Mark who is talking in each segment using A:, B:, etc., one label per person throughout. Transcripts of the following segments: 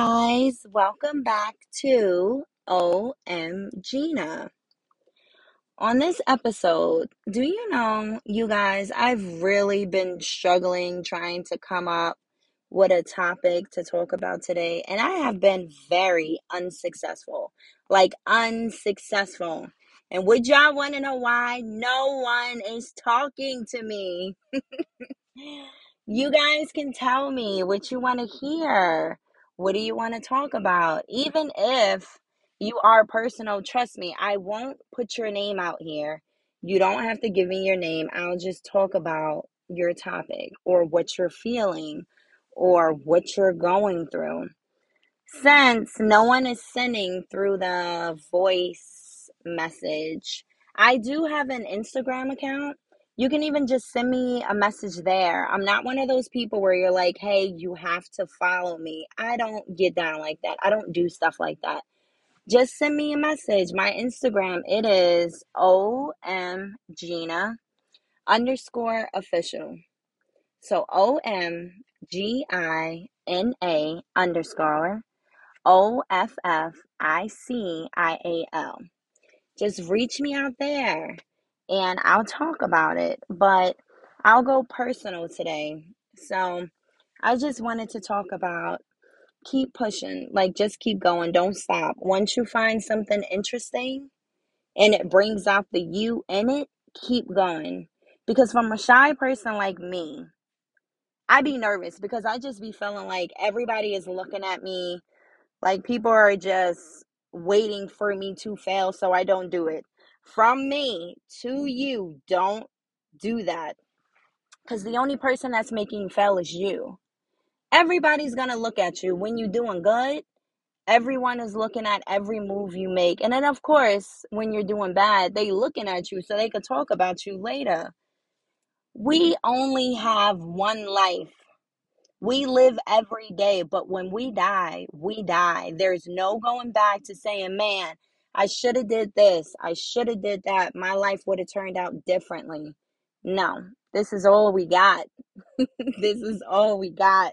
A: guys, welcome back to OM Gina. On this episode, do you know, you guys, I've really been struggling trying to come up with a topic to talk about today, and I have been very unsuccessful. Like, unsuccessful. And would y'all want to know why? No one is talking to me. You guys can tell me what you want to hear. What do you want to talk about? Even if you are personal, trust me, I won't put your name out here. You don't have to give me your name. I'll just talk about your topic or what you're feeling or what you're going through. Since no one is sending through the voice message, I do have an Instagram account. You can even just send me a message there. I'm not one of those people where you're like, hey, you have to follow me. I don't get down like that. I don't do stuff like that. Just send me a message. My Instagram, it is OM underscore official. So O M G I N A underscore O F F I C I A L. Just reach me out there and I'll talk about it. But I'll go personal today. So I just wanted to talk about keep pushing, like just keep going, don't stop. Once you find something interesting and it brings out the you in it, keep going. Because from a shy person like me, I'd be nervous because I just be feeling like everybody is looking at me like people are just waiting for me to fail so I don't do it. From me to you, don't do that. Because the only person that's making you fail is you. Everybody's going to look at you. When you're doing good, everyone is looking at every move you make. And then, of course, when you're doing bad, they looking at you so they could talk about you later. We only have one life. We live every day, but when we die, we die. There's no going back to saying, "Man, I should have did this. I should have did that. My life would have turned out differently." No. This is all we got. this is all we got.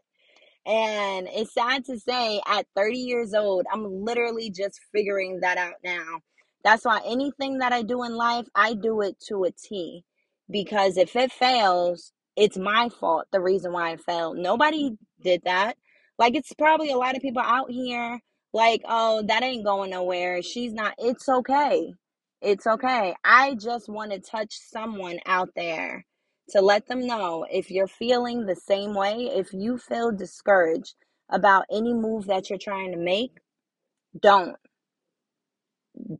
A: And it's sad to say, at 30 years old, I'm literally just figuring that out now. That's why anything that I do in life, I do it to a T. Because if it fails, it's my fault, the reason why I failed. Nobody did that. Like, it's probably a lot of people out here, like, oh, that ain't going nowhere. She's not. It's okay. It's okay. I just want to touch someone out there to let them know if you're feeling the same way, if you feel discouraged about any move that you're trying to make, don't.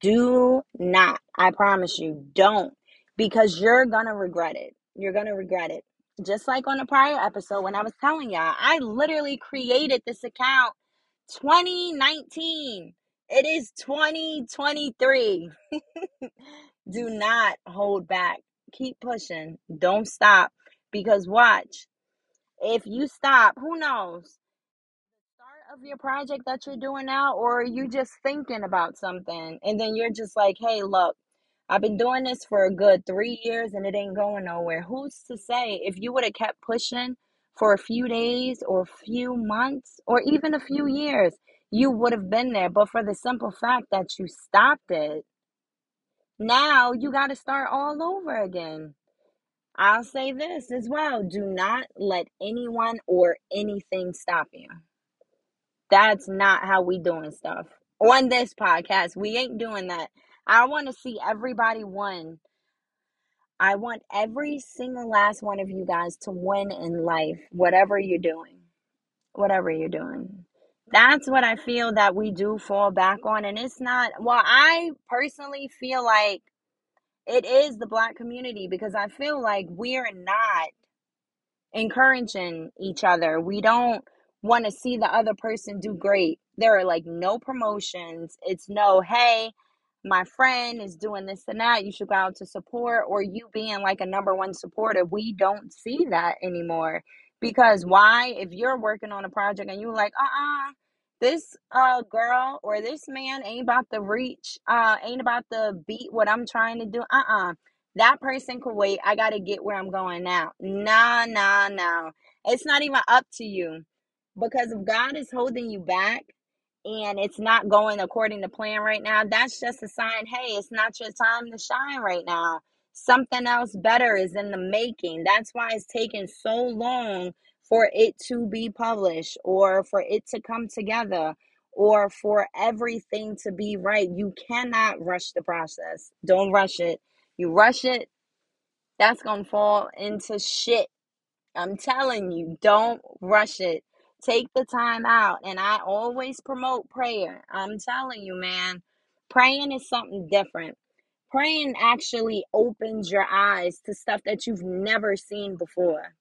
A: Do not. I promise you, don't. Because you're going to regret it. You're going to regret it. Just like on the prior episode when I was telling y'all, I literally created this account 2019. It is 2023. Do not hold back. Keep pushing. Don't stop. Because watch, if you stop, who knows? Start of your project that you're doing now, or you just thinking about something, and then you're just like, hey, look, I've been doing this for a good three years and it ain't going nowhere. Who's to say if you would have kept pushing for a few days or a few months or even a few years, you would have been there. But for the simple fact that you stopped it, now you got to start all over again. I'll say this as well do not let anyone or anything stop you. That's not how we doing stuff. On this podcast, we ain't doing that. I want to see everybody win. I want every single last one of you guys to win in life, whatever you're doing. Whatever you're doing. That's what I feel that we do fall back on. And it's not, well, I personally feel like it is the black community because I feel like we're not encouraging each other. We don't want to see the other person do great. There are like no promotions. It's no, hey, my friend is doing this and that. You should go out to support, or you being like a number one supporter. We don't see that anymore. Because why? If you're working on a project and you're like, uh uh this uh girl or this man ain't about to reach, uh, ain't about to beat what I'm trying to do. Uh uh that person could wait. I got to get where I'm going now. Nah, nah, nah. It's not even up to you. Because if God is holding you back and it's not going according to plan right now, that's just a sign hey, it's not your time to shine right now. Something else better is in the making. That's why it's taken so long for it to be published or for it to come together or for everything to be right. You cannot rush the process. Don't rush it. You rush it, that's going to fall into shit I'm telling you, don't rush it. Take the time out. And I always promote prayer. I'm telling you, man, praying is something different. Praying actually opens your eyes to stuff that you've never seen before.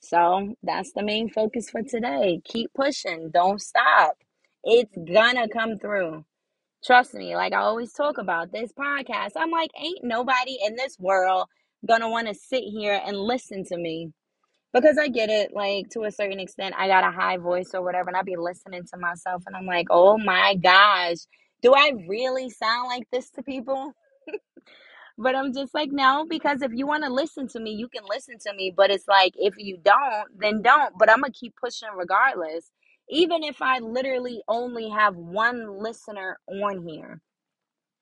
A: So that's the main focus for today. Keep pushing, don't stop. It's gonna come through. Trust me, like I always talk about this podcast. I'm like, ain't nobody in this world gonna wanna sit here and listen to me because I get it, like to a certain extent, I got a high voice or whatever, and I be listening to myself, and I'm like, oh my gosh, do I really sound like this to people? But I'm just like, no, because if you want to listen to me, you can listen to me. But it's like, if you don't, then don't. But I'm to keep pushing regardless. Even if I literally only have one listener on here,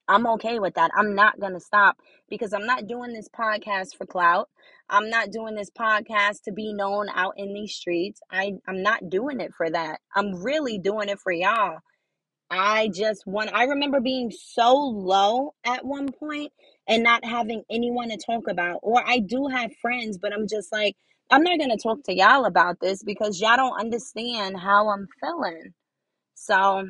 A: I'm okay with that. I'm not going to stop because I'm not doing this podcast for clout. I'm not doing this podcast to be known out in these streets. I, I'm not doing it for that. I'm really doing it for y'all. I just want, I remember being so low at one point and not having anyone to talk about. Or I do have friends, but I'm just like, I'm not going to talk to y'all about this because y'all don't understand how I'm feeling. So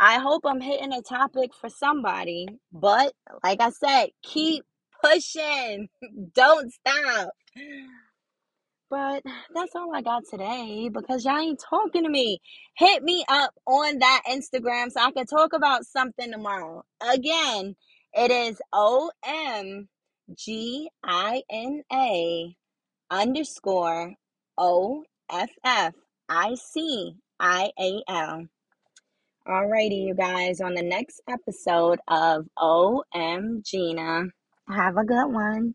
A: I hope I'm hitting a topic for somebody. But like I said, keep pushing, don't stop. But that's all I got today because y'all ain't talking to me. Hit me up on that Instagram so I can talk about something tomorrow. Again, it is O M G I N A underscore O F F I C I A L. Alrighty, you guys, on the next episode of O M Gina. Have a good one.